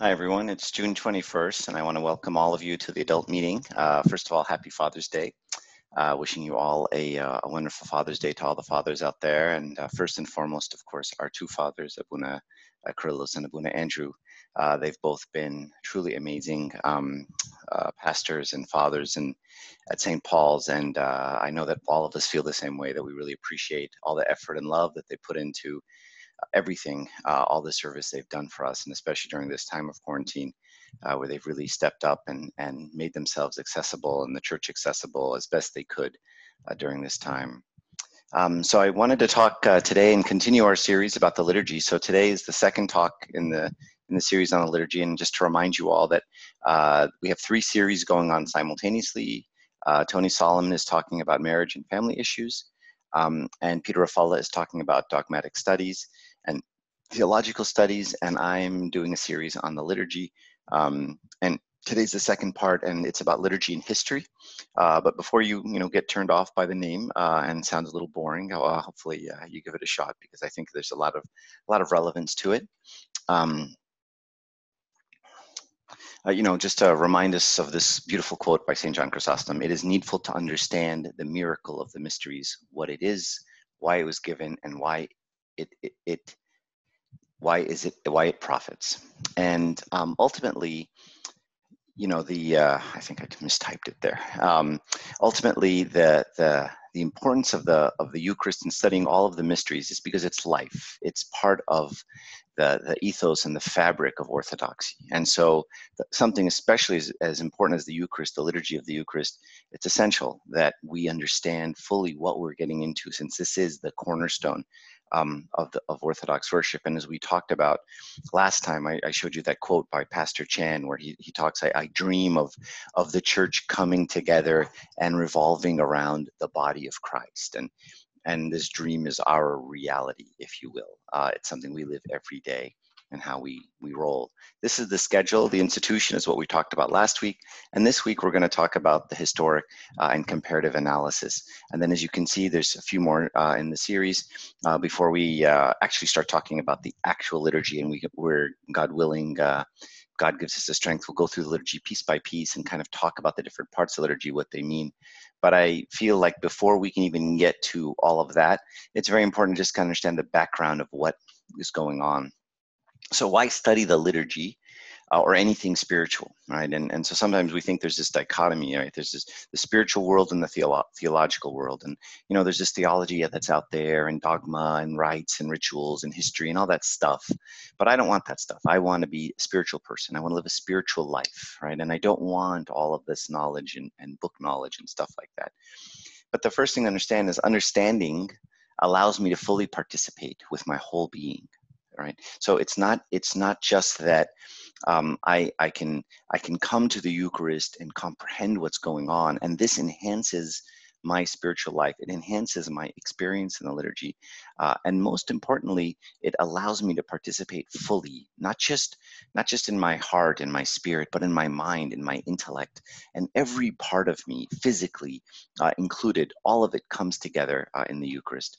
Hi, everyone. It's June 21st, and I want to welcome all of you to the adult meeting. Uh, first of all, happy Father's Day. Uh, wishing you all a, uh, a, wonderful Father's Day to all the fathers out there. And uh, first and foremost, of course, our two fathers, Abuna uh, Kyrillos and Abuna Andrew. Uh, they've both been truly amazing um, pastors and fathers in, at St. Paul's. And I know that all of us feel the same way, that we really appreciate all the effort and love that they put into everything, uh, all the service they've done for us, and especially during this time of quarantine, uh, where they've really stepped up and, and made themselves accessible and the church accessible as best they could uh, during this time. Um, so I wanted to talk uh, today and continue our series about the liturgy. So today is the second talk in the in the series on the liturgy, and just to remind you all that uh, we have three series going on simultaneously. Uh, Tony Solomon is talking about marriage and family issues. Um, and Peter Rafalla is talking about dogmatic studies and theological studies, and I'm doing a series on the liturgy. Um, and today's the second part, and it's about liturgy and history. Uh, but before you, you know, get turned off by the name uh, and sounds a little boring, uh, hopefully uh, you give it a shot because I think there's a lot of, a lot of relevance to it. Um, uh, you know, just to remind us of this beautiful quote by St. John Chrysostom it is needful to understand the miracle of the mysteries, what it is, why it was given, and why it, it, it why is it why it profits. And um, ultimately you know the uh, i think i mistyped it there. Um, ultimately the the the importance of the of the eucharist and studying all of the mysteries is because it's life. It's part of the, the ethos and the fabric of orthodoxy. And so something especially as, as important as the eucharist the liturgy of the eucharist it's essential that we understand fully what we're getting into since this is the cornerstone um, of, the, of Orthodox worship. And as we talked about last time, I, I showed you that quote by Pastor Chan where he, he talks, I, I, dream of, of the church coming together and revolving around the body of Christ. And, and this dream is our reality, if you will. Uh, it's something we live every day and how we, we roll. This is the schedule. The institution is what we talked about last week. And this week, we're going to talk about the historic uh, and comparative analysis. And then as you can see, there's a few more uh, in the series uh, before we uh, actually start talking about the actual liturgy. And we, we're, God willing, uh, God gives us the strength. We'll go through the liturgy piece by piece and kind of talk about the different parts of liturgy, what they mean. But I feel like before we can even get to all of that, it's very important to just kind of understand the background of what is going on so why study the liturgy uh, or anything spiritual right? And and so sometimes we think there's this dichotomy right? There's this the spiritual world and the theolo- theological world. And you know there's this theology that's out there and dogma and rites and rituals and history and all that stuff. But i don't want that stuff. I want to be a spiritual person. I want to live a spiritual life right? And i don't want all of this knowledge and, and book knowledge and stuff like that. But the first thing to understand is understanding allows me to fully participate with my whole being right? So it's not it's not just that um, I, I can i can come to the eucharist and comprehend what's going on and this enhances my spiritual life it enhances my experience in the liturgy uh, and most importantly it allows me to participate fully not just not just in my heart and my spirit but in my mind and my intellect and every part of me physically uh, included all of it comes together uh, in the eucharist.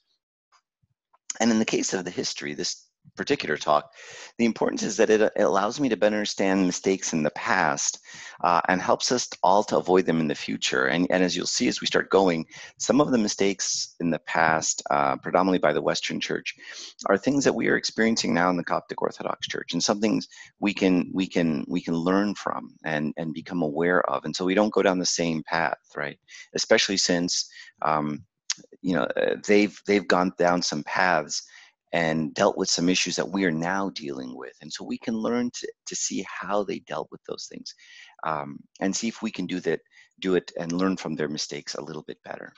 And in the case of the history this particular talk, the importance is that it, it, allows me to better understand mistakes in the past uh, and helps us all to avoid them in the future. And, and as you'll see as we start going, some of the mistakes in the past, uh, predominantly by the Western Church, are things that we are experiencing now in the Coptic Orthodox Church, and some things we can we can we can learn from and and become aware of, and so we don't go down the same path, right? Especially since. Um, you know uh, they've they've gone down some paths and dealt with some issues that we are now dealing with. And so we can learn to, to see how they dealt with those things um, and see if we can do that, do it and learn from their mistakes a little bit better.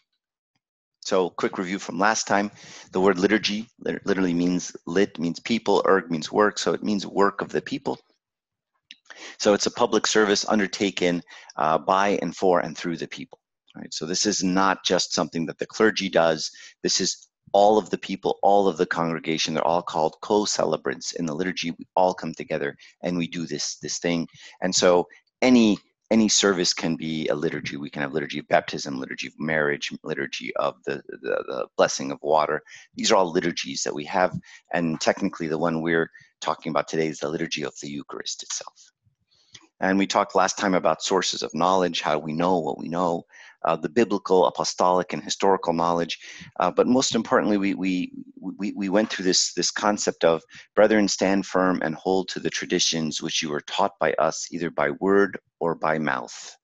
So quick review from last time. The word liturgy literally means lit, means people, erg means work. So it means work of the people. So it's a public service undertaken uh, by and for and through the people. Right? So this is not just something that the clergy does. This is all of the people, all of the congregation, they're all called co-celebrants in the liturgy. We all come together and we do this this thing. And so any any service can be a liturgy. We can have liturgy of baptism, liturgy of marriage, liturgy of the, the, the blessing of water. These are all liturgies that we have. And technically, the one we're talking about today is the liturgy of the Eucharist itself. And we talked last time about sources of knowledge, how we know what we know, uh, the biblical, apostolic, and historical knowledge. Uh, but most importantly, we, we, we, we went through this, this concept of, brethren, stand firm and hold to the traditions which you were taught by us, either by word or by mouth,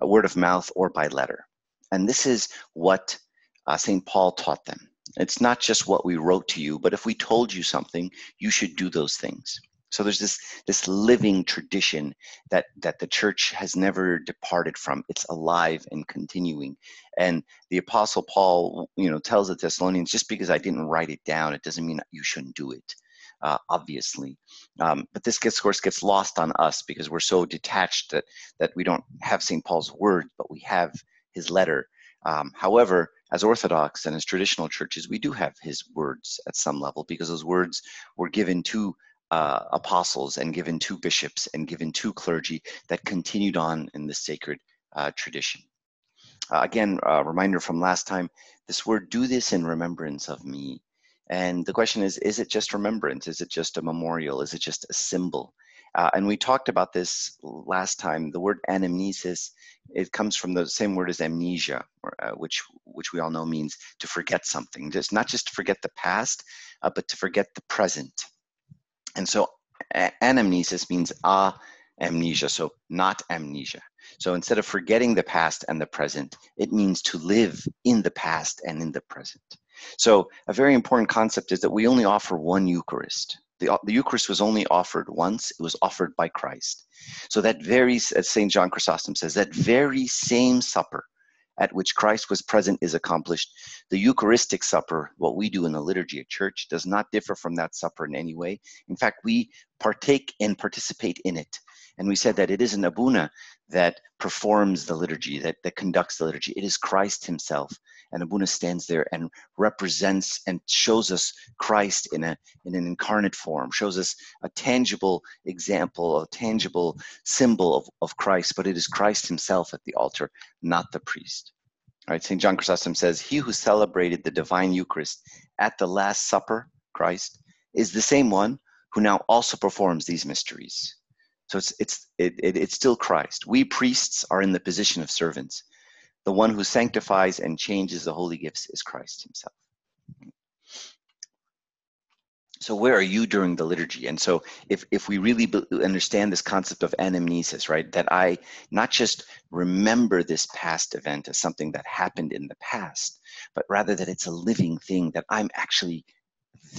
a word of mouth or by letter. And this is what uh, St. Paul taught them. It's not just what we wrote to you, but if we told you something, you should do those things. So there's this this living tradition that that the church has never departed from. It's alive and continuing. And the apostle Paul, you know, tells the Thessalonians, just because I didn't write it down, it doesn't mean you shouldn't do it. Uh, obviously, um, but this gets, of course, gets lost on us because we're so detached that that we don't have St. Paul's word, but we have his letter. Um, however, as Orthodox and as traditional churches, we do have his words at some level because those words were given to uh, apostles and given to bishops and given to clergy that continued on in the sacred uh, tradition. Uh, again, a reminder from last time, this word, do this in remembrance of me. And the question is, is it just remembrance? Is it just a memorial? Is it just a symbol? Uh, and we talked about this last time. The word anamnesis, it comes from the same word as amnesia, uh, which which we all know means to forget something. Just not just to forget the past, uh, but to forget the present. And so anamnesis means ah amnesia, so not amnesia. So instead of forgetting the past and the present, it means to live in the past and in the present. So a very important concept is that we only offer one Eucharist. The, the Eucharist was only offered once, it was offered by Christ. So that very, as St. John Chrysostom says, that very same supper at which Christ was present is accomplished. The Eucharistic supper, what we do in the liturgy at church, does not differ from that supper in any way. In fact, we partake and participate in it. And we said that it is an abuna that performs the liturgy, that, that conducts the liturgy. It is Christ himself. And Abuna stands there and represents and shows us Christ in, a, in an incarnate form, shows us a tangible example, a tangible symbol of, of Christ, but it is Christ himself at the altar, not the priest. All right, St. John Chrysostom says, He who celebrated the divine Eucharist at the Last Supper, Christ, is the same one who now also performs these mysteries. So it's it's it, it, it's still Christ. We priests are in the position of servants. The one who sanctifies and changes the holy gifts is Christ Himself. So where are you during the liturgy? And so if if we really understand this concept of anamnesis, right, that I not just remember this past event as something that happened in the past, but rather that it's a living thing that I'm actually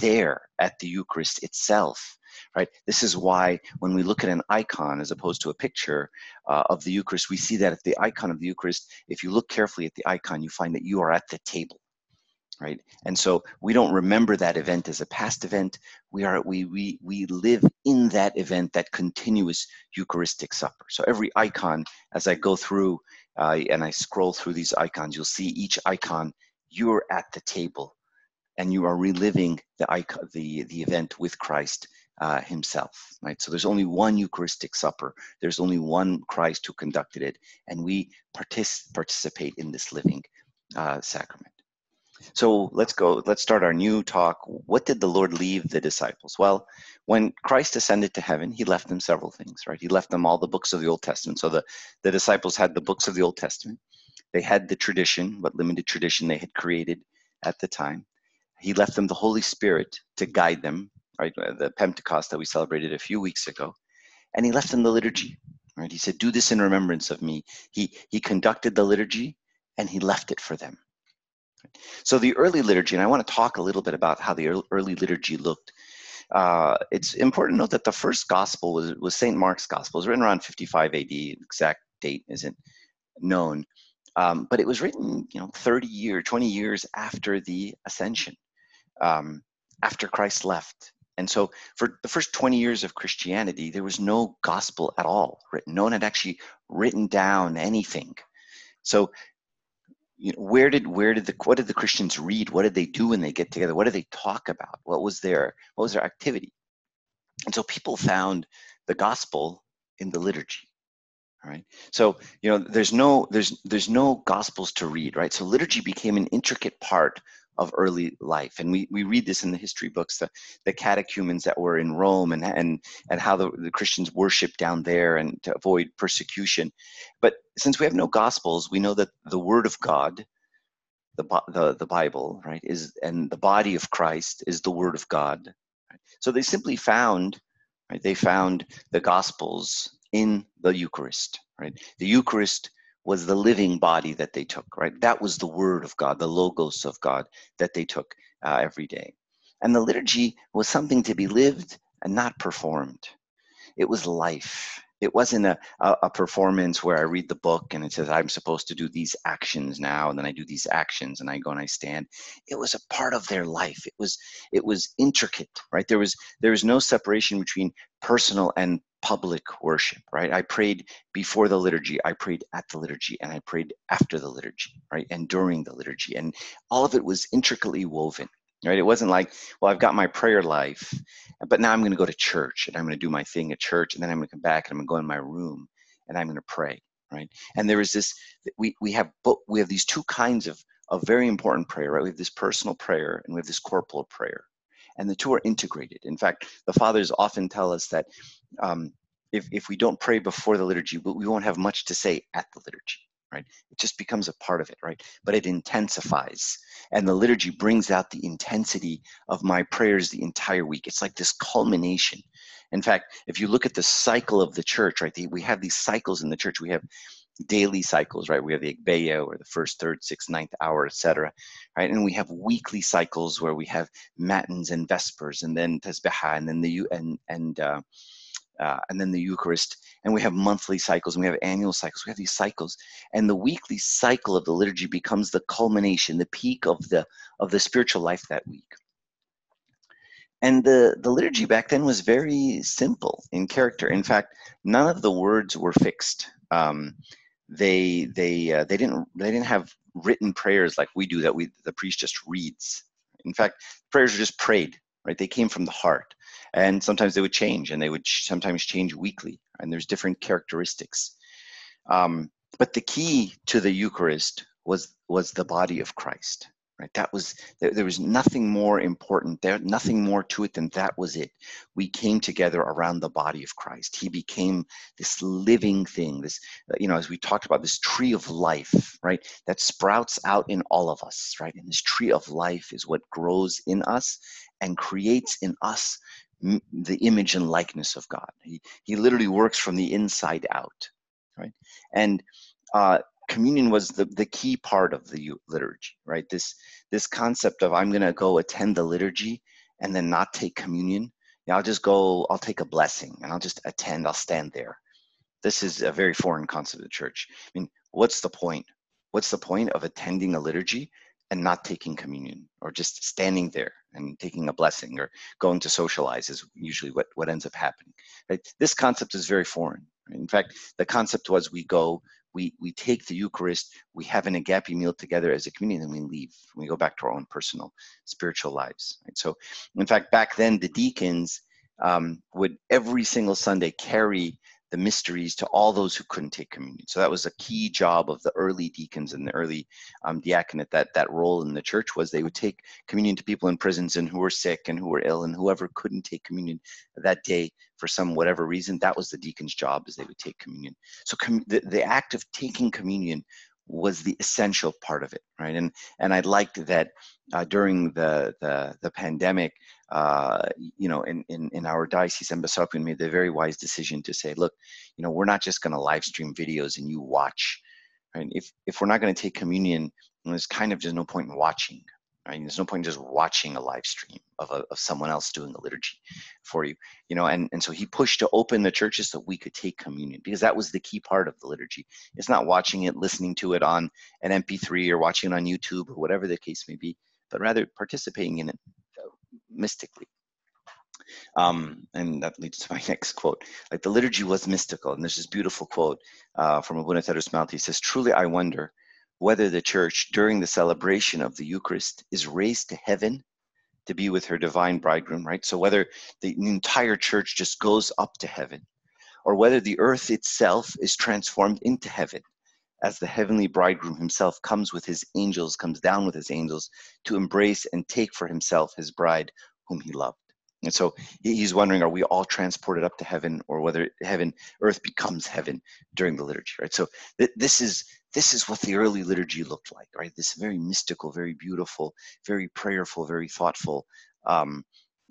there at the Eucharist itself right? This is why when we look at an icon as opposed to a picture uh, of the Eucharist, we see that at the icon of the Eucharist, if you look carefully at the icon, you find that you are at the table, right? And so we don't remember that event as a past event. We are we we we live in that event, that continuous Eucharistic supper. So every icon, as I go through uh, and I scroll through these icons, you'll see each icon. You're at the table, and you are reliving the icon, the the event with Christ uh, himself, right? So there's only one Eucharistic supper. There's only one Christ who conducted it, and we partic- participate in this living uh, sacrament. So let's go, let's start our new talk. What did the Lord leave the disciples? Well, when Christ ascended to heaven, he left them several things, right? He left them all the books of the Old Testament. So the, the disciples had the books of the Old Testament. They had the tradition, what limited tradition they had created at the time. He left them the Holy Spirit to guide them right? Uh, the Pentecost that we celebrated a few weeks ago. And he left them the liturgy, right? He said, Do this in remembrance of me. He, he conducted the liturgy and he left it for them. So the early liturgy, and I want to talk a little bit about how the early liturgy looked. Uh, it's important to note that the first gospel was, was St. Mark's gospel. It was written around 55 AD. Exact date isn't known. Um, but it was written, you know, 30 years, 20 years after the ascension, um, after Christ left. And so, for the first 20 years of Christianity, there was no gospel at all written. No one had actually written down anything. So, you know, where did where did the what did the Christians read? What did they do when they get together? What did they talk about? What was their what was their activity? And so, people found the gospel in the liturgy. All right. So, you know, there's no there's there's no gospels to read, right? So liturgy became an intricate part of early life. And we, we read this in the history books, the, the catechumens that were in Rome and, and, and how the, the Christians worship down there and to avoid persecution. But since we have no gospels, we know that the word of God, the, the, the Bible, right, is, and the body of Christ is the word of God. So they simply found, right, they found the gospels in the Eucharist, right? The Eucharist was the living body that they took, right? That was the word of God, the logos of God that they took uh, every day. And the liturgy was something to be lived and not performed. It was life. It wasn't a, a, a, performance where I read the book and it says I'm supposed to do these actions now, and then I do these actions and I go and I stand. It was a part of their life. It was it was intricate, right? There was there was no separation between personal and public worship, right? I prayed before the liturgy, I prayed at the liturgy, and I prayed after the liturgy, right? And during the liturgy. And all of it was intricately woven, right? It wasn't like, well, I've got my prayer life, but now I'm going to go to church and I'm going to do my thing at church, and then I'm going to come back and I'm going to go in my room and I'm going to pray, right? And there is this, we, we have, we have these two kinds of, of very important prayer, right? We have this personal prayer and we have this corporal prayer and the two are integrated. In fact, the fathers often tell us that um, if, if we don't pray before the liturgy, we won't have much to say at the liturgy, right? It just becomes a part of it, right? But it intensifies. And the liturgy brings out the intensity of my prayers the entire week. It's like this culmination. In fact, if you look at the cycle of the church, right, we have these cycles in the church. We have daily cycles, right? We have the Agpeya or the first, third, sixth, ninth hour, etc. Right, and we have weekly cycles where we have matins and vespers, and then Tasbeha, and then the and and uh, uh, and then the Eucharist, and we have monthly cycles, and we have annual cycles. We have these cycles, and the weekly cycle of the liturgy becomes the culmination, the peak of the of the spiritual life that week. And the, the liturgy back then was very simple in character. In fact, none of the words were fixed. Um, they they uh, they didn't they didn't have written prayers like we do that we the priest just reads. In fact, prayers are just prayed, right? They came from the heart, and sometimes they would change, and they would ch- sometimes change weekly, and there's different characteristics. Um, but the key to the Eucharist was was the body of Christ, right? That was there, there, was nothing more important there nothing more to it than that was it. We came together around the body of christ. He became this living thing this uh, you know as we talked about this tree of life right? That sprouts out in all of us right? And this tree of life is what grows in us and creates in us the image and likeness of god. He, he literally works from the inside out right? And uh, communion was the, the key part of the liturgy right? This this concept of i'm going to go attend the liturgy and then not take communion. I'll just go i'll take a blessing and i'll just attend i'll stand there. This is a very foreign concept of the church. I mean what's the point? What's the point of attending a liturgy and not taking communion or just standing there and taking a blessing or going to socialize is usually what, what ends up happening right? this concept is very foreign. In fact the concept was we go we we take the Eucharist, we have an agape meal together as a community, and we leave. We go back to our own personal spiritual lives. Right? So, in fact, back then the deacons um, would every single Sunday carry the mysteries to all those who couldn't take communion. So that was a key job of the early deacons and the early um, diaconate. That that role in the church was they would take communion to people in prisons and who were sick and who were ill and whoever couldn't take communion that day for some whatever reason. That was the deacon's job, is they would take communion. So com- the, the act of taking communion was the essential part of it, right? And and I liked that uh, during the, the the pandemic, uh, you know, in, in in our diocese, Anba Serapion made the very wise decision to say, look, you know, we're not just going to live stream videos and you watch, right? If if we're not going to take communion, there's kind of just no point in watching, Right? There's no point in just watching a live stream of, a, of someone else doing the liturgy for you, you know. And, and so he pushed to open the churches so we could take communion because that was the key part of the liturgy. It's not watching it, listening to it on an MP3 or watching it on YouTube or whatever the case may be, but rather participating in it mystically. Um, and that leads to my next quote. Like the liturgy was mystical, and there's this beautiful quote uh, from Abuna Tadros Malaty. He says, "Truly, I wonder." whether the church during the celebration of the Eucharist is raised to heaven to be with her divine bridegroom, right? So whether the entire church just goes up to heaven or whether the earth itself is transformed into heaven as the heavenly bridegroom himself comes with his angels, comes down with his angels to embrace and take for himself his bride whom he loved. And so he's wondering, are we all transported up to heaven or whether heaven, earth becomes heaven during the liturgy, right? So th- this is this is what the early liturgy looked like, right? This very mystical, very beautiful, very prayerful, very thoughtful um,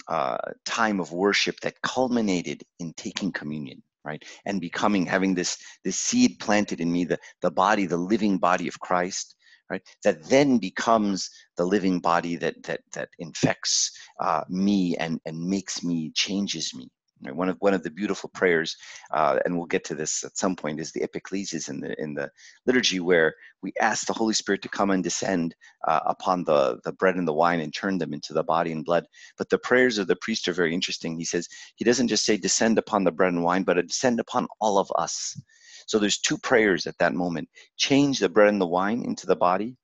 uh, time of worship that culminated in taking communion, right? And becoming, having this this seed planted in me, the the body, the living body of Christ, right? That then becomes the living body that that that infects uh, me and and makes me, changes me, one of one of the beautiful prayers, uh, and we'll get to this at some point, is the Epiclesis in the in the liturgy, where we ask the Holy Spirit to come and descend uh, upon the the bread and the wine and turn them into the body and blood. But the prayers of the priest are very interesting. He says he doesn't just say descend upon the bread and wine, but descend upon all of us. So there's two prayers at that moment: change the bread and the wine into the body,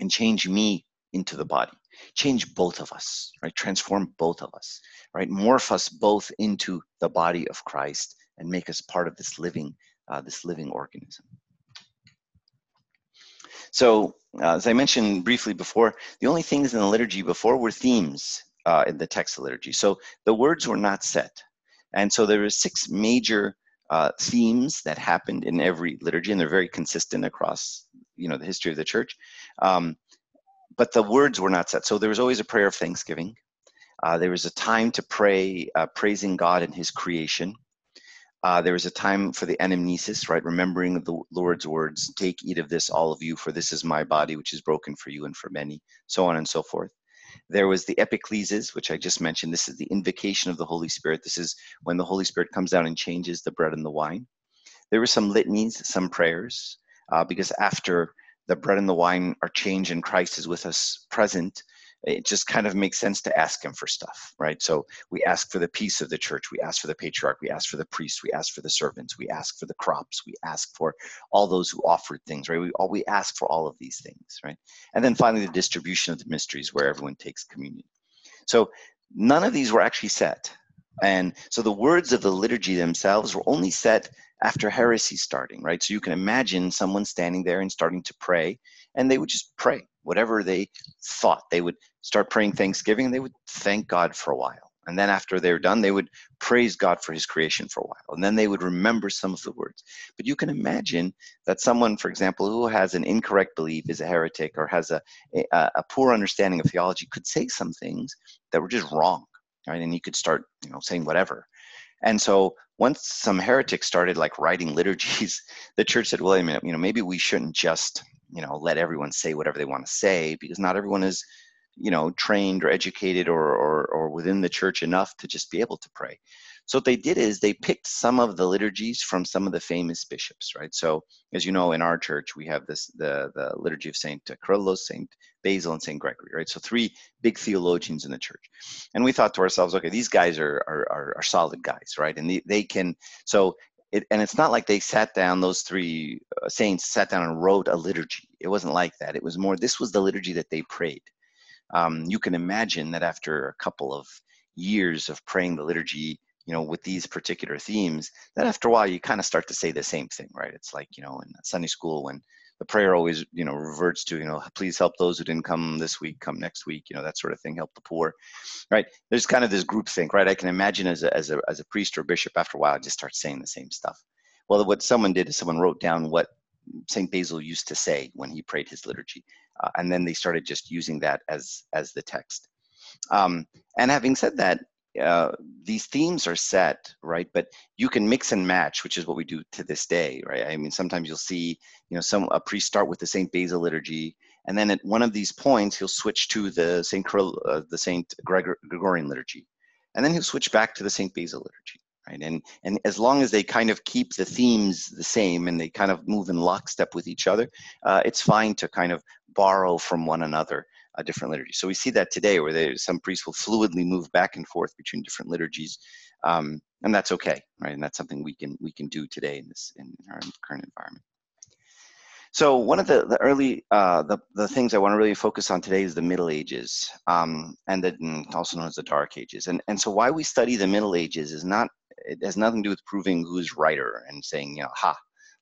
and change me into the body change both of us, right? Transform both of us, right? Morph us both into the body of Christ and make us part of this living, uh, this living organism. So, uh, as I mentioned briefly before, the only things in the liturgy before were themes uh, in the text of liturgy. So the words were not set, and so there were six major uh, themes that happened in every liturgy, and they're very consistent across, you know, the history of the church. Um, but the words were not set. So there was always a prayer of thanksgiving. Uh, there was a time to pray, uh, praising God and His creation. Uh, there was a time for the anamnesis, right? Remembering the Lord's words, take, eat of this, all of you, for this is my body, which is broken for you and for many, so on and so forth. There was the epiclesis, which I just mentioned. This is the invocation of the Holy Spirit. This is when the Holy Spirit comes down and changes the bread and the wine. There were some litanies, some prayers, uh, because after the bread and the wine are changed and Christ is with us present, it just kind of makes sense to ask him for stuff, right? So we ask for the peace of the church, we ask for the patriarch, we ask for the priests, we ask for the servants, we ask for the crops, we ask for all those who offered things, right? We all we ask for all of these things, right? And then finally the distribution of the mysteries where everyone takes communion. So none of these were actually set. And so the words of the liturgy themselves were only set after heresy starting, right? So you can imagine someone standing there and starting to pray, and they would just pray whatever they thought. They would start praying Thanksgiving, and they would thank God for a while. And then after they're done, they would praise God for his creation for a while. And then they would remember some of the words. But you can imagine that someone, for example, who has an incorrect belief, is a heretic, or has a, a, a poor understanding of theology, could say some things that were just wrong. Right? And you could start, you know, saying whatever. And so once some heretics started like writing liturgies, the church said, well, a minute, you know, maybe we shouldn't just, you know, let everyone say whatever they want to say because not everyone is, you know, trained or educated or, or, or within the church enough to just be able to pray. So what they did is they picked some of the liturgies from some of the famous bishops, right? So as you know, in our church, we have this the the liturgy of Saint Kyrillos, Saint Basil, and Saint Gregory, right? So three big theologians in the church, and we thought to ourselves, okay, these guys are are, are, are solid guys, right? And they, they can so. It, and it's not like they sat down those three uh, saints sat down and wrote a liturgy it wasn't like that it was more this was the liturgy that they prayed um, you can imagine that after a couple of years of praying the liturgy you know, with these particular themes, then after a while you kind of start to say the same thing, right? It's like, you know, in Sunday school when the prayer always, you know, reverts to, you know, please help those who didn't come this week, come next week, you know, that sort of thing, help the poor, right? There's kind of this group think, right? I can imagine as a, as a, as a priest or bishop after a while, I just start saying the same stuff. Well, what someone did is someone wrote down what St. Basil used to say when he prayed his liturgy. Uh, and then they started just using that as, as the text. Um, and having said that, uh, these themes are set, right? But you can mix and match, which is what we do to this day, right? I mean, sometimes you'll see, you know, some a priest start with the Saint Basil liturgy, and then at one of these points he'll switch to the Saint uh, the Saint Gregor- Gregorian liturgy, and then he'll switch back to the Saint Basil liturgy, right? And and as long as they kind of keep the themes the same and they kind of move in lockstep with each other, uh, it's fine to kind of borrow from one another uh, different liturgies. So we see that today where they, some priests will fluidly move back and forth between different liturgies. Um, and that's okay, right? And that's something we can we can do today in this in our current environment. So one of the, the early uh, the, the things I want to really focus on today is the Middle Ages, um, and, the, also known as the Dark Ages. And and so why we study the Middle Ages is not it has nothing to do with proving who's writer and saying you know ha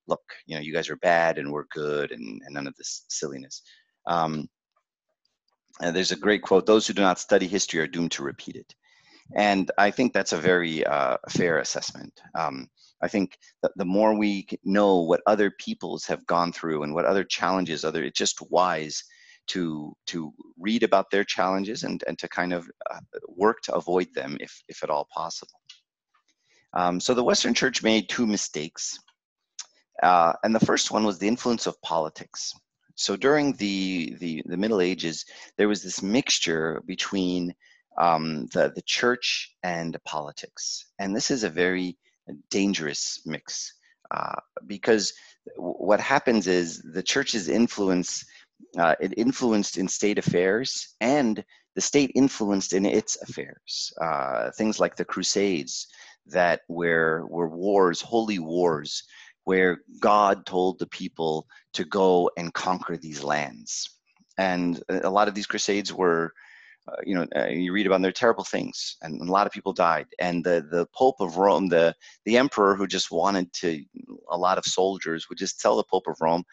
look, you know, you guys are bad and we're good and, and none of this silliness. Um, there's a great quote those who do not study history are doomed to repeat it. And I think that's a very uh, fair assessment. Um, I think that the more we know what other peoples have gone through and what other challenges, other it's just wise to to read about their challenges and, and to kind of uh, work to avoid them if, if at all possible. Um, so the Western Church made two mistakes. Uh, and the first one was the influence of politics. So during the, the, the Middle Ages, there was this mixture between um, the, the church and politics. And this is a very dangerous mix uh, because what happens is the church's influence, uh, it influenced in state affairs and the state influenced in its affairs. Uh, things like the Crusades that were, were wars, holy wars, where God told the people to go and conquer these lands. And a lot of these crusades were uh, you know, uh, you read about them, they're terrible things, and a lot of people died. And the the Pope of Rome, the the emperor who just wanted to, a lot of soldiers would just tell the Pope of Rome,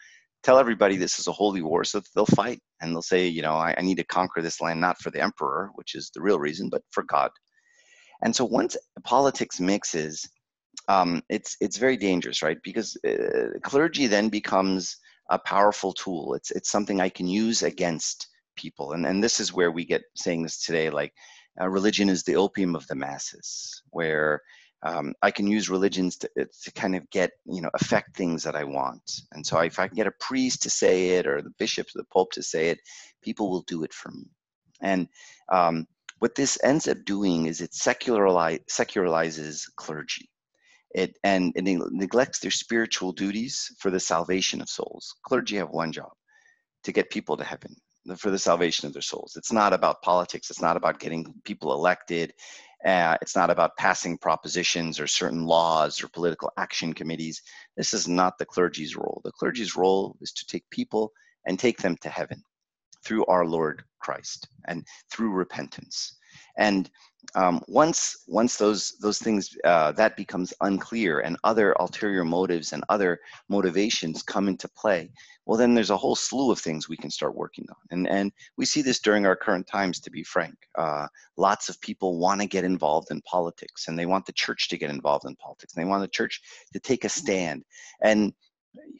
tell everybody this is a holy war, so they'll fight and they'll say, you know, I, I need to conquer this land not for the emperor, which is the real reason, but for God. And so once politics mixes, um, it's it's very dangerous, right? Because uh, clergy then becomes a powerful tool. It's it's something I can use against people. And, and this is where we get saying this today, like uh, religion is the opium of the masses, where um, I can use religions to, uh, to kind of get, you know, affect things that I want. And so if I can get a priest to say it or the bishop, the pope to say it, people will do it for me. And um, what this ends up doing is it secularize, secularizes clergy. It, and it neglects their spiritual duties for the salvation of souls. Clergy have one job to get people to heaven for the salvation of their souls. It's not about politics. It's not about getting people elected. Uh, it's not about passing propositions or certain laws or political action committees. This is not the clergy's role. The clergy's role is to take people and take them to heaven through our Lord Christ and through repentance. And um, once once those those things uh, that becomes unclear and other ulterior motives and other motivations come into play well then there's a whole slew of things we can start working on. And and we see this during our current times to be frank. Uh, lots of people want to get involved in politics and they want the church to get involved in politics and they want the church to take a stand. And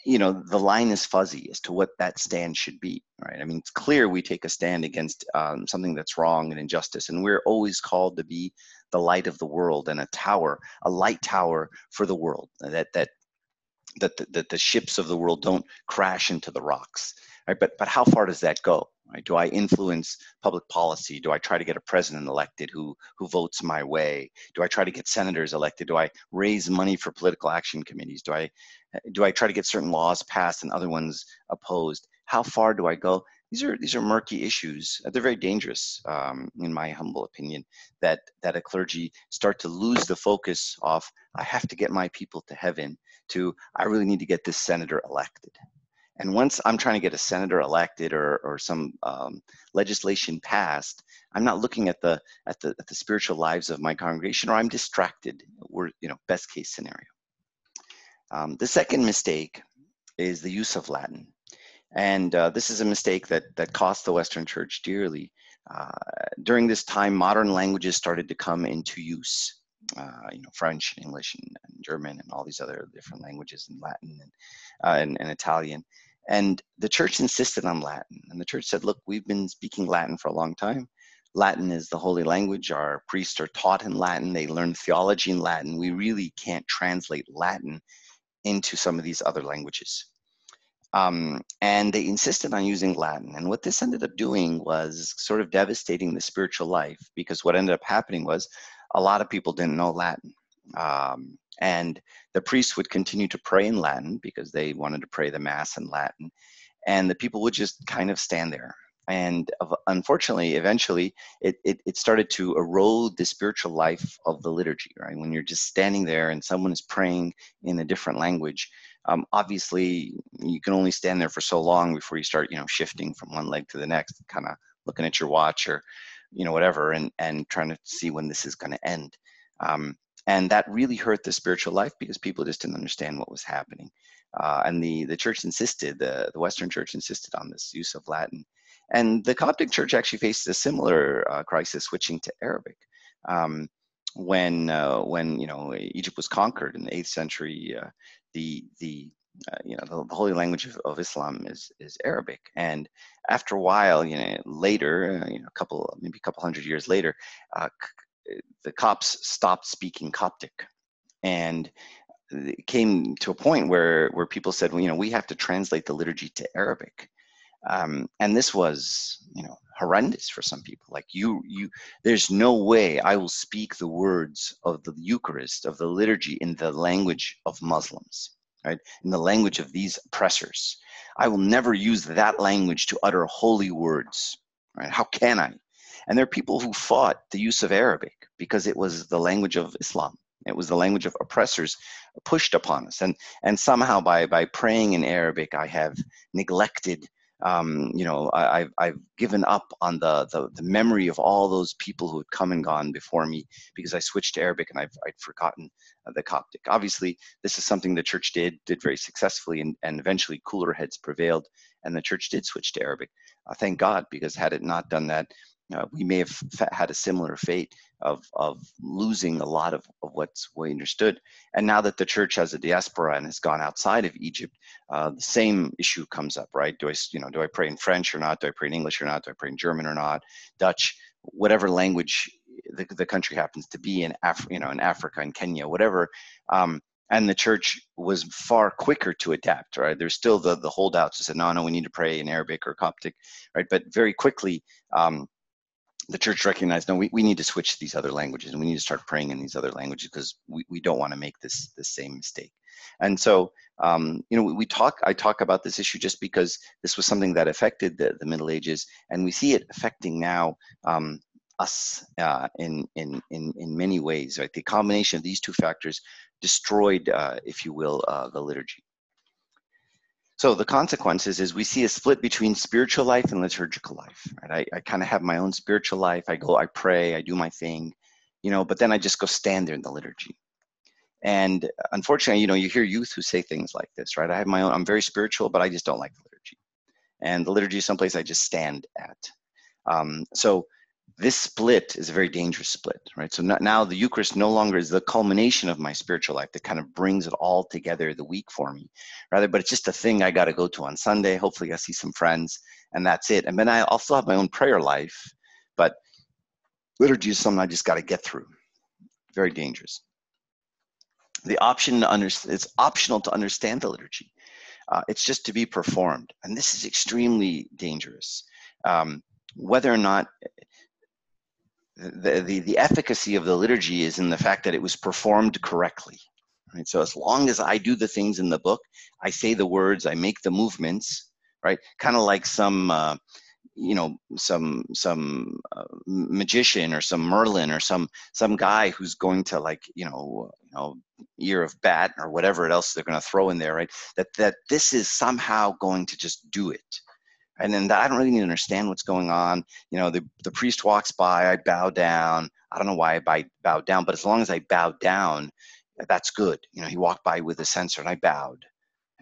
you know the line is fuzzy as to what that stand should be right? I mean it's clear we take a stand against um, something that's wrong and injustice and we're always called to be the light of the world and a tower a light tower for the world that that that the, that the ships of the world don't crash into the rocks right? But but how far does that go right do i influence public policy do i try to get a president elected who who votes my way do i try to get senators elected do i raise money for political action committees do i do I try to get certain laws passed and other ones opposed? How far do I go? These are these are murky issues. They're very dangerous, um, in my humble opinion. That that a clergy start to lose the focus of I have to get my people to heaven. To I really need to get this senator elected. And once I'm trying to get a senator elected or, or some um, legislation passed, I'm not looking at the, at the at the spiritual lives of my congregation, or I'm distracted. We're you know best case scenario. Um, the second mistake is the use of Latin. And uh, this is a mistake that, that cost the Western Church dearly. Uh, during this time, modern languages started to come into use. Uh, you know, French and English and, and, German and all these other different languages and Latin and, uh, and, and Italian. And the church insisted on Latin. And the church said, look, we've been speaking Latin for a long time. Latin is the holy language. Our priests are taught in Latin. They learn theology in Latin. We really can't translate Latin into some of these other languages. Um, and they insisted on using Latin. And what this ended up doing was sort of devastating the spiritual life because what ended up happening was a lot of people didn't know Latin. Um, and the priests would continue to pray in Latin because they wanted to pray the Mass in Latin. And the people would just kind of stand there. And unfortunately eventually it, it, it, started to erode the spiritual life of the liturgy right? When you're just standing there and someone is praying in a different language um, obviously you can only stand there for so long before you start you know shifting from one leg to the next kind of looking at your watch or you know whatever and and trying to see when this is going to end. Um, and that really hurt the spiritual life because people just didn't understand what was happening. Uh, and the, the church insisted, the, the Western church insisted on this use of Latin. And the Coptic church actually faced a similar uh, crisis switching to Arabic. Um, when uh, when you know Egypt was conquered in the eighth century, uh, the the uh, you know the, the, holy language of, of, Islam is is Arabic, and after a while, you know, later, uh, you know, a couple maybe a couple hundred years later, uh, the Copts stopped speaking Coptic, and it came to a point where where people said, well, you know, we have to translate the liturgy to Arabic, um, and this was you know horrendous for some people. Like you you there's no way i will speak the words of the eucharist of the liturgy in the language of muslims right? In the language of these oppressors. I will never use that language to utter holy words right? How can i and there are people who fought the use of arabic because it was the language of islam it was the language of oppressors pushed upon us and and somehow by by praying in arabic i have neglected um, you know, I, have I've given up on the, the, the memory of all those people who had come and gone before me because I switched to Arabic and I've I'd forgotten uh, the Coptic. Obviously, this is something the church did did very successfully, and, and eventually cooler heads prevailed, and the church did switch to Arabic. Uh, thank God, because had it not done that, uh, we may have had a similar fate of, of losing a lot of, of what's we understood. And now that the church has a diaspora and has gone outside of Egypt, uh, the same issue comes up, right? Do I, you know, do I pray in French or not? Do I pray in English or not? Do I pray in German or not? Dutch, whatever language the, the country happens to be in, Af- you know, in Africa, in Kenya, whatever. Um, and the church was far quicker to adapt right there's still the the holdouts who said no no we need to pray in arabic or coptic right but very quickly um, the church recognized no we, we need to switch to these other languages and we need to start praying in these other languages because we, we don't want to make this the same mistake. And so um, you know we, we, talk i talk about this issue just because this was something that affected the, the middle ages and we see it affecting now um, us uh, in, in in in many ways right? The combination of these two factors destroyed uh, if you will uh, the liturgy so the consequences is we see a split between spiritual life and liturgical life. Right? I, I kind of have my own spiritual life. I go, I pray, I do my thing, you know, but then I just go stand there in the liturgy. And unfortunately, you know, you hear youth who say things like this, right? I have my own, I'm very spiritual, but I just don't like the liturgy. And the liturgy is someplace I just stand at. Um, so this split is a very dangerous split, right? So now the Eucharist no longer is the culmination of my spiritual life that kind of brings it all together the week for me, rather, but it's just a thing I got to go to on Sunday. Hopefully, I see some friends, and that's it. And then I also have my own prayer life, but liturgy is something I just got to get through. Very dangerous. The option to understand it's optional to understand the liturgy. Uh, it's just to be performed, and this is extremely dangerous. Um, whether or not the, the, the efficacy of the liturgy is in the fact that it was performed correctly. Right? So as long as I do the things in the book, I say the words, I make the movements, right? Kind of like some, uh, you know, some some uh, magician or some Merlin or some some guy who's going to like, you know, you know, ear of bat or whatever else they're going to throw in there, right? That that this is somehow going to just do it and then I don't really need to understand what's going on. You know, the, the priest walks by, I bow down. I don't know why I bow down, but as long as I bow down, that's good. You know, he walked by with a censer and I bowed.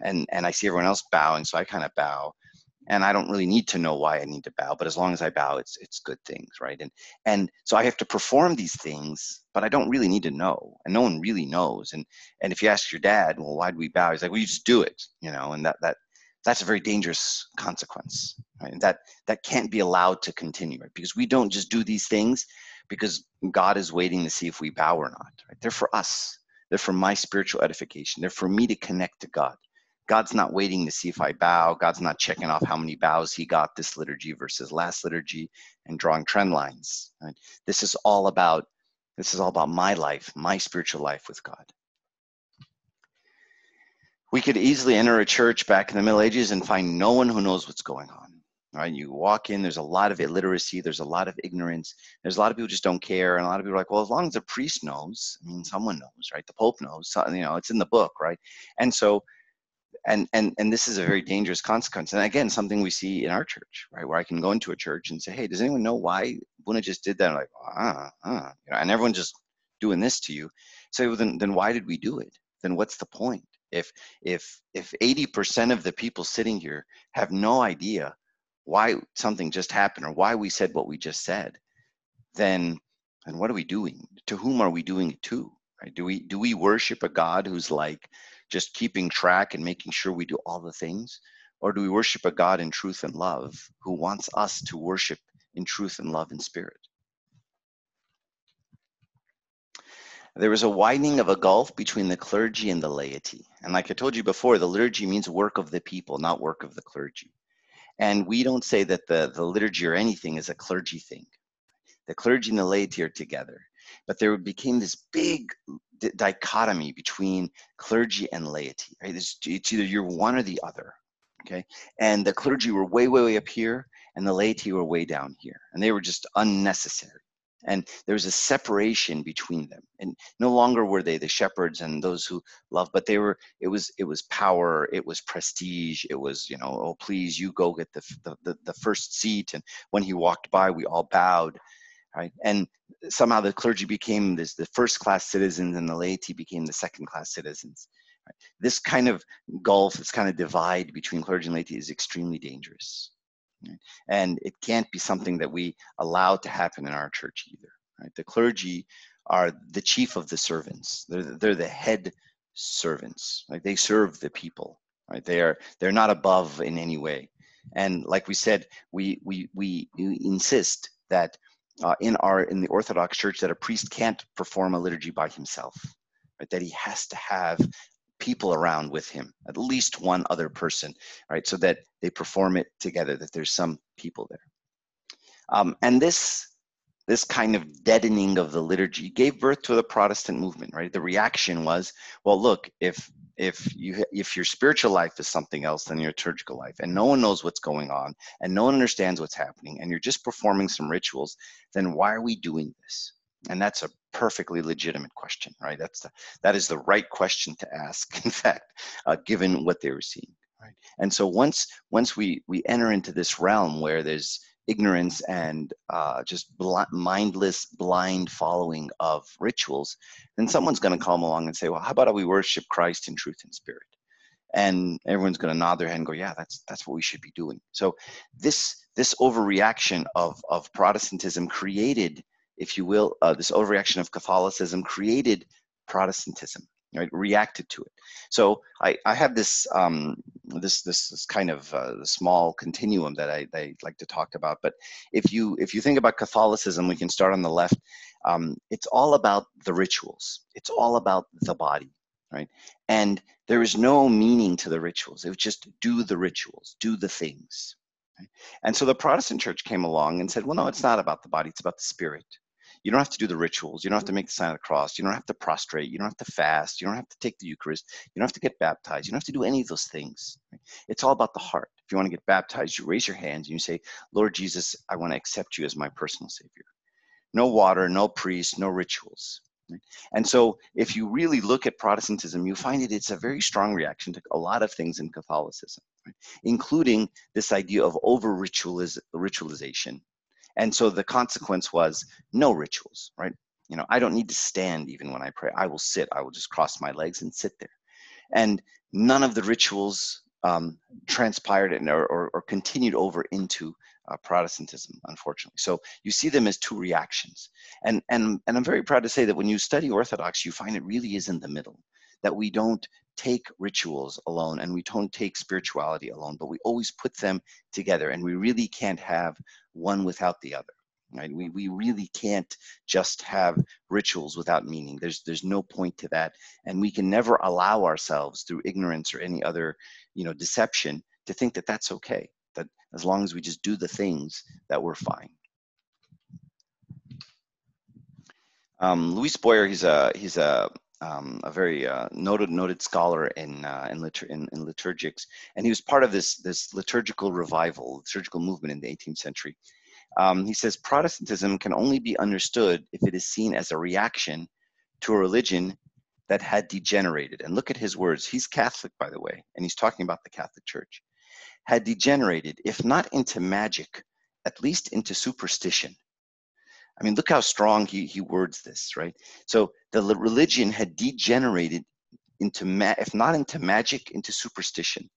And, and I see everyone else bowing, so I kind of bow. And I don't really need to know why I need to bow, but as long as I bow, it's it's good things, right? And and so I have to perform these things, but I don't really need to know, and no one really knows. And and if you ask your dad, well, why do we bow? He's like, well, you just do it, you know. And that that that's a very dangerous consequence right? that that can't be allowed to continue right? because we don't just do these things because god is waiting to see if we bow or not right? they're for us they're for my spiritual edification they're for me to connect to god god's not waiting to see if i bow god's not checking off how many bows he got this liturgy versus last liturgy and drawing trend lines right? this is all about this is all about my life my spiritual life with god we could easily enter a church back in the Middle Ages and find no one who knows what's going on. Right? You walk in, there's a lot of illiteracy, there's a lot of ignorance, there's a lot of people just don't care, and a lot of people are like, well, as long as the priest knows, I mean, someone knows, right? The Pope knows, you know, it's in the book, right? And so, and and and this is a very dangerous consequence. And again, something we see in our church, right, where I can go into a church and say, hey, does anyone know why Buna just did that? I'm like, ah, ah, you know, and everyone just doing this to you So then, then why did we do it? Then what's the point? If if if 80% of the people sitting here have no idea why something just happened or why we said what we just said, then and what are we doing? To whom are we doing it to? Right? Do we do we worship a God who's like just keeping track and making sure we do all the things? Or do we worship a God in truth and love who wants us to worship in truth and love and spirit? There is a widening of a gulf between the clergy and the laity. And like I told you before, the liturgy means work of the people, not work of the clergy. And we don't say that the, the liturgy or anything is a clergy thing. The clergy and the laity are together. But there became this big dichotomy between clergy and laity. Right? It's, it's either you're one or the other. Okay. And the clergy were way, way, way up here, and the laity were way down here. And they were just unnecessary and there was a separation between them. And no longer were they the shepherds and those who love but they were it was it was power it was prestige it was you know oh please you go get the the, the first seat. And when he walked by we all bowed right? And somehow the clergy became this the first class citizens and the laity became the second class citizens right? this kind of gulf this kind of divide between clergy and laity is extremely dangerous and it can't be something that we allow to happen in our church either. Right? The clergy are the chief of the servants. They're, they're the head servants. Like they serve the people. Right? They are they're not above in any way. And like we said, we we we, we insist that uh, in our in the Orthodox Church that a priest can't perform a liturgy by himself. Right? That he has to have people around with him, at least one other person, right? So that they perform it together, that there's some people there. Um, and this this kind of deadening of the liturgy gave birth to the Protestant movement, right? The reaction was, well, look, if if you if your spiritual life is something else than your liturgical life, and no one knows what's going on, and no one understands what's happening, and you're just performing some rituals, then why are we doing this? And that's a perfectly legitimate question, right? That's the, that is the right question to ask. In fact, uh, given what they were seeing, right? And so once once we we enter into this realm where there's ignorance and uh, just bl- mindless, blind following of rituals, then someone's going to come along and say, "Well, how about we worship Christ in truth and spirit?" And everyone's going to nod their head and go, "Yeah, that's that's what we should be doing." So this this overreaction of of Protestantism created if you will, uh, this overreaction of Catholicism created Protestantism. Right, reacted to it. So I, I have this um, this, this this kind of uh, small continuum that I, I like to talk about. But if you if you think about Catholicism, we can start on the left. Um, it's all about the rituals. It's all about the body, right? And there is no meaning to the rituals. It was just do the rituals, do the things. And so the Protestant church came along and said, well, no, it's not about the body, it's about the spirit. You don't have to do the rituals. You don't have to mm-hmm. make the sign of the cross. You don't have to prostrate. You don't have to fast. You don't have to take the Eucharist. You don't have to get baptized. You don't have to do any of those things. It's all about the heart. If you want to get baptized, you raise your hands and you say, Lord Jesus, I want to accept you as my personal Savior. No water, no priest, no rituals. And so, if you really look at Protestantism, you find that it's a very strong reaction to a lot of things in Catholicism, right? including this idea of over ritualization and so the consequence was no rituals, right? You know, I don't need to stand even when I pray. I will sit. I will just cross my legs and sit there. And none of the rituals um, transpired and, or, or, or, continued over into uh, Protestantism, unfortunately. So you see them as two reactions. And, and, and I'm very proud to say that when you study Orthodox, you find it really is in the middle, that we don't take rituals alone and we don't take spirituality alone, but we always put them together. And we really can't have one without the other. Right? We, we really can't just have rituals without meaning. There's there's no point to that, and we can never allow ourselves through ignorance or any other you know deception to think that that's okay. That as long as we just do the things that we're fine. Um, Louis Bouyer, he's a he's a um, a very uh, noted noted scholar in uh, in, litur- in, in liturgics, and he was part of this this liturgical revival, liturgical movement in the 18th century. Um, he says Protestantism can only be understood if it is seen as a reaction to a religion that had degenerated. And look at his words. He's Catholic, by the way, and he's talking about the Catholic Church. Had degenerated, if not into magic, at least into superstition. I mean, look how strong he, he words this, right? So the religion had degenerated into, ma- if not into magic, into superstition.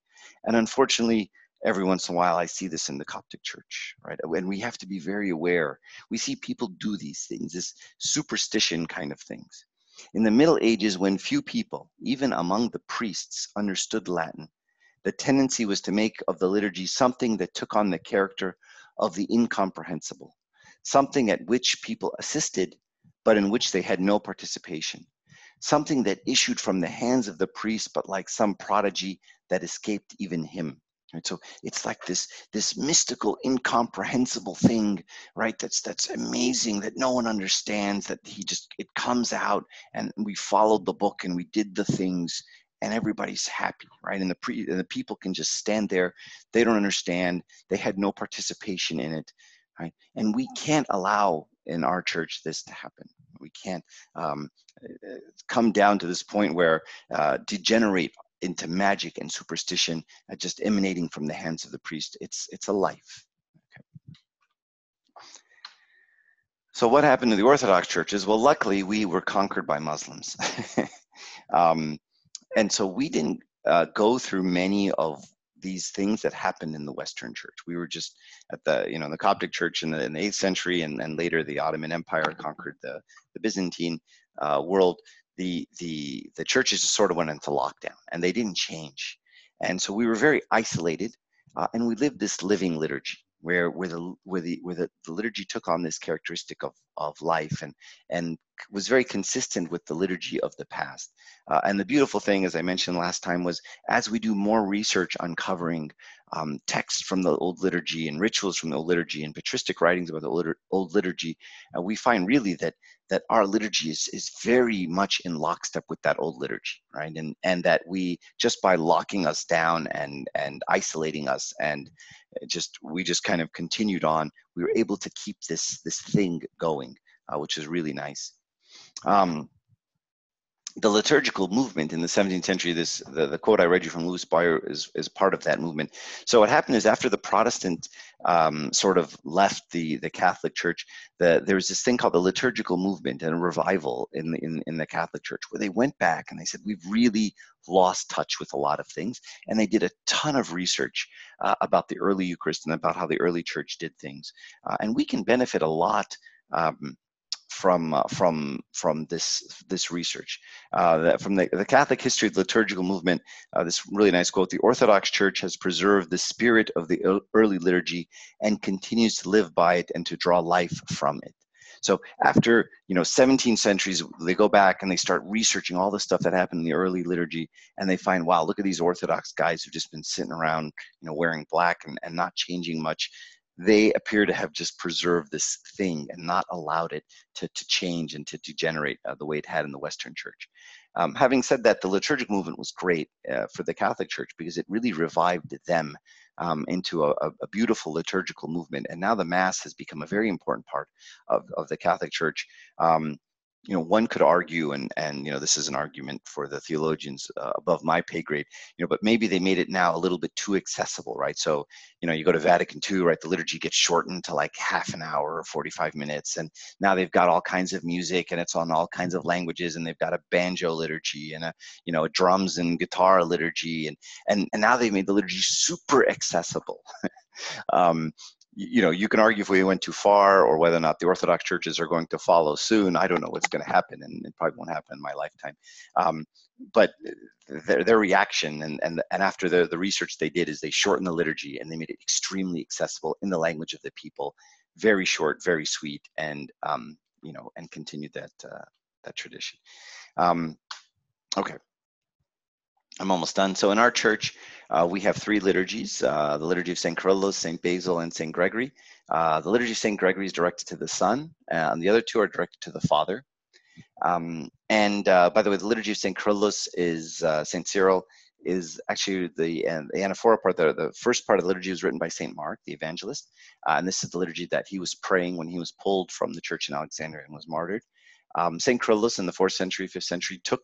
And unfortunately, every once in a while, I see this in the Coptic church, right? And we have to be very aware. We see people do these things, this superstition kind of things. In the Middle Ages, when few people, even among the priests, understood Latin, the tendency was to make of the liturgy something that took on the character of the incomprehensible something at which people assisted, but in which they had no participation, something that issued from the hands of the priest, but like some prodigy that escaped even him. Right? So it's like this this mystical, incomprehensible thing, right? That's that's amazing that no one understands. That he just it comes out, and we followed the book and we did the things, and everybody's happy, right? And the pre and the people can just stand there. They don't understand. They had no participation in it right? And we can't allow in our church this to happen. We can't um, uh, come down to this point where uh, degenerate into magic and superstition uh, just emanating from the hands of the priest. It's it's a life. Okay. So what happened to the Orthodox churches? Well, luckily we were conquered by Muslims, um, and so we didn't uh, go through many of these things that happened in the Western Church. We were just at the, you know, in the Coptic Church in the, in the 8th century, and, and later the Ottoman Empire conquered the, the Byzantine uh, world. The, the, the churches just sort of went into lockdown, and they didn't change. And so we were very isolated, uh, and we lived this living liturgy where where the where the where the, the liturgy took on this characteristic of of life and and was very consistent with the liturgy of the past. Uh, and the beautiful thing, as I mentioned last time, was as we do more research uncovering um, texts from the old liturgy and rituals from the old liturgy and patristic writings about the old, old liturgy, uh, we find really that that our liturgy is, is very much in lockstep with that old liturgy, right? And and that we just by locking us down and and isolating us and just we just kind of continued on, we were able to keep this this thing going, uh, which is really nice. Um, the liturgical movement in the 17th century, this the, the quote I read you from Louis Bouyer is, is part of that movement. So what happened is after the Protestant um, sort of left the, the Catholic Church, the, there was this thing called the liturgical movement and a revival in the, in, in the Catholic Church where they went back and they said, we've really lost touch with a lot of things. And they did a ton of research uh, about the early Eucharist and about how the early church did things. Uh, and we can benefit a lot um, from uh, from from this this research uh, from the, the Catholic history of the liturgical movement. Uh, this really nice quote: "The Orthodox Church has preserved the spirit of the early liturgy and continues to live by it and to draw life from it." So after you know 17 centuries, they go back and they start researching all the stuff that happened in the early liturgy, and they find, wow, look at these Orthodox guys who've just been sitting around, you know, wearing black and, and not changing much they appear to have just preserved this thing and not allowed it to, to change and to degenerate uh, the way it had in the Western Church. Um, having said that, the liturgical movement was great uh, for the Catholic Church because it really revived them um, into a, a, beautiful liturgical movement. And now the Mass has become a very important part of, of the Catholic Church. Um, you know, one could argue, and and you know, this is an argument for the theologians uh, above my pay grade, you know, but maybe they made it now a little bit too accessible, right? So, you know, you go to Vatican II, right? The liturgy gets shortened to like half an hour or 45 minutes, and now they've got all kinds of music, and it's on all kinds of languages, and they've got a banjo liturgy and a, you know, a drums and guitar liturgy, and and and now they've made the liturgy super accessible. um, you know, you can argue if we went too far or whether or not the Orthodox churches are going to follow soon. I don't know what's going to happen, and it probably won't happen in my lifetime. Um, but their, their reaction and, and, and after the, the research they did is they shortened the liturgy and they made it extremely accessible in the language of the people, very short, very sweet, and um, you know, and continued that uh, that tradition. Um, okay. I'm almost done. So in our church, uh, we have three liturgies, uh, the Liturgy of St. Kyrillos, St. Basil, and St. Gregory. Uh, the Liturgy of St. Gregory is directed to the Son, and the other two are directed to the Father. Um, and uh, by the way, the Liturgy of St. Kyrillos is uh, St. Cyril is actually the, the anaphora part, the, the first part of the liturgy was written by St. Mark, the evangelist. Uh, and this is the liturgy that he was praying when he was pulled from the church in Alexandria and was martyred. Um, Saint Cyrillus in the fourth century, fifth century took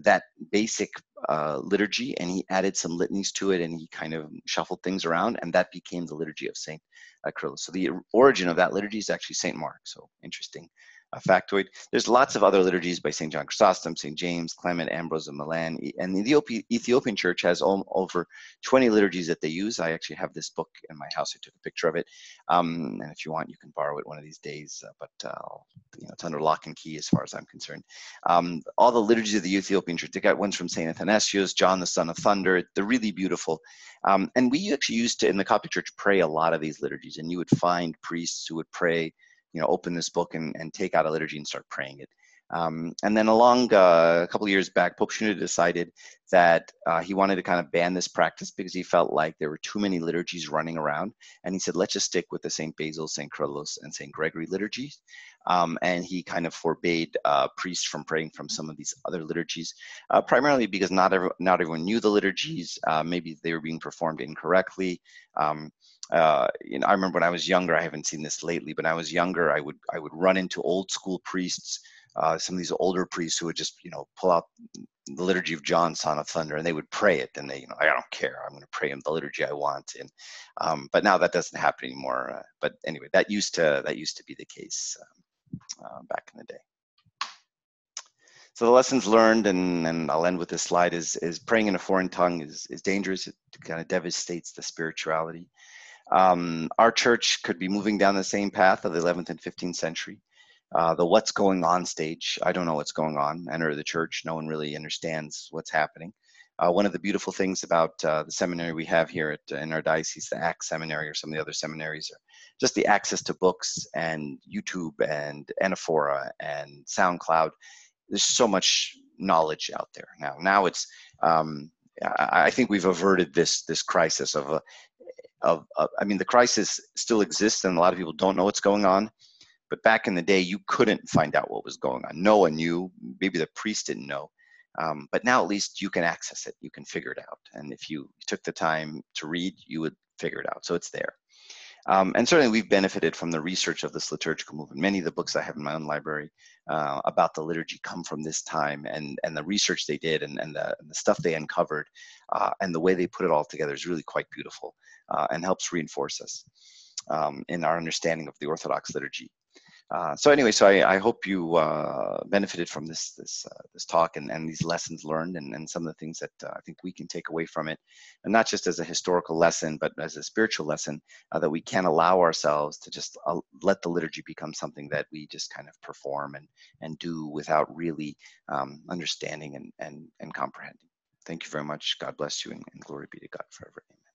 that basic uh, liturgy and he added some litanies to it and he kind of shuffled things around and that became the liturgy of Saint uh, Cyrillus. So the origin of that liturgy is actually Saint Mark. So interesting a factoid. There's lots of other liturgies by St. John Chrysostom, St. James, Clement, Ambrose of Milan, and the Ethiopian, church has over 20 liturgies that they use. I actually have this book in my house. I took a picture of it, um, and if you want, you can borrow it one of these days. Uh, but uh, you know, it's under lock and key as far as I'm concerned. Um, all the liturgies of the Ethiopian church. They got ones from St. Athanasius, John the Son of Thunder. They're really beautiful, um, and we actually used to in the Coptic Church pray a lot of these liturgies, and you would find priests who would pray you know, open this book and, and take out a liturgy and start praying it. Um, and then along uh, a couple of years back, Pope Shenouda decided that uh, he wanted to kind of ban this practice because he felt like there were too many liturgies running around. And he said, let's just stick with the St. Basil, St. Cyrillus, and St. Gregory liturgies. Um, and he kind of forbade uh, priests from praying from some of these other liturgies, uh, primarily because not, not everyone knew the liturgies. Uh, maybe they were being performed incorrectly. Um, uh, you know, I remember when I was younger. I haven't seen this lately, but when I was younger, I would I would run into old school priests, uh, some of these older priests who would just you know pull out the liturgy of John, Son of Thunder, and they would pray it. And they, you know, I don't care. I'm going to pray him the liturgy I want. And um, but now that doesn't happen anymore. Uh, but anyway, that used to that used to be the case um, uh, back in the day. So the lessons learned, and, and I'll end with this slide, is, is praying in a foreign tongue is, is dangerous. It kind of devastates the spirituality. Um, our church could be moving down the same path of the 11th and 15th century. Uh, the what's going on stage, I don't know what's going on. Enter the church, no one really understands what's happening. Uh, one of the beautiful things about uh, the seminary we have here at, in our diocese, the ACTS Seminary, or some of the other seminaries, are just the access to books and YouTube and Anaphora and SoundCloud. There's so much knowledge out there now. Now it's, um, I think we've averted this this crisis of a, of, of I mean, the crisis still exists, and a lot of people don't know what's going on. But back in the day, you couldn't find out what was going on. No one knew. Maybe the priest didn't know. Um, but now at least you can access it. You can figure it out. And if you took the time to read, you would figure it out. So it's there. Um, and certainly we've benefited from the research of this liturgical movement. Many of the books I have in my own library uh, about the liturgy come from this time and, and the research they did and, and, the, and the stuff they uncovered uh, and the way they put it all together is really quite beautiful uh, and helps reinforce us um, in our understanding of the Orthodox liturgy. Uh, so anyway, so I, I hope you uh, benefited from this this uh, this talk and, and these lessons learned and, and some of the things that uh, I think we can take away from it, and not just as a historical lesson, but as a spiritual lesson uh, that we can allow ourselves to just let the liturgy become something that we just kind of perform and and do without really um, understanding and, and and comprehending. Thank you very much. God bless you, and, and glory be to God forever. Amen.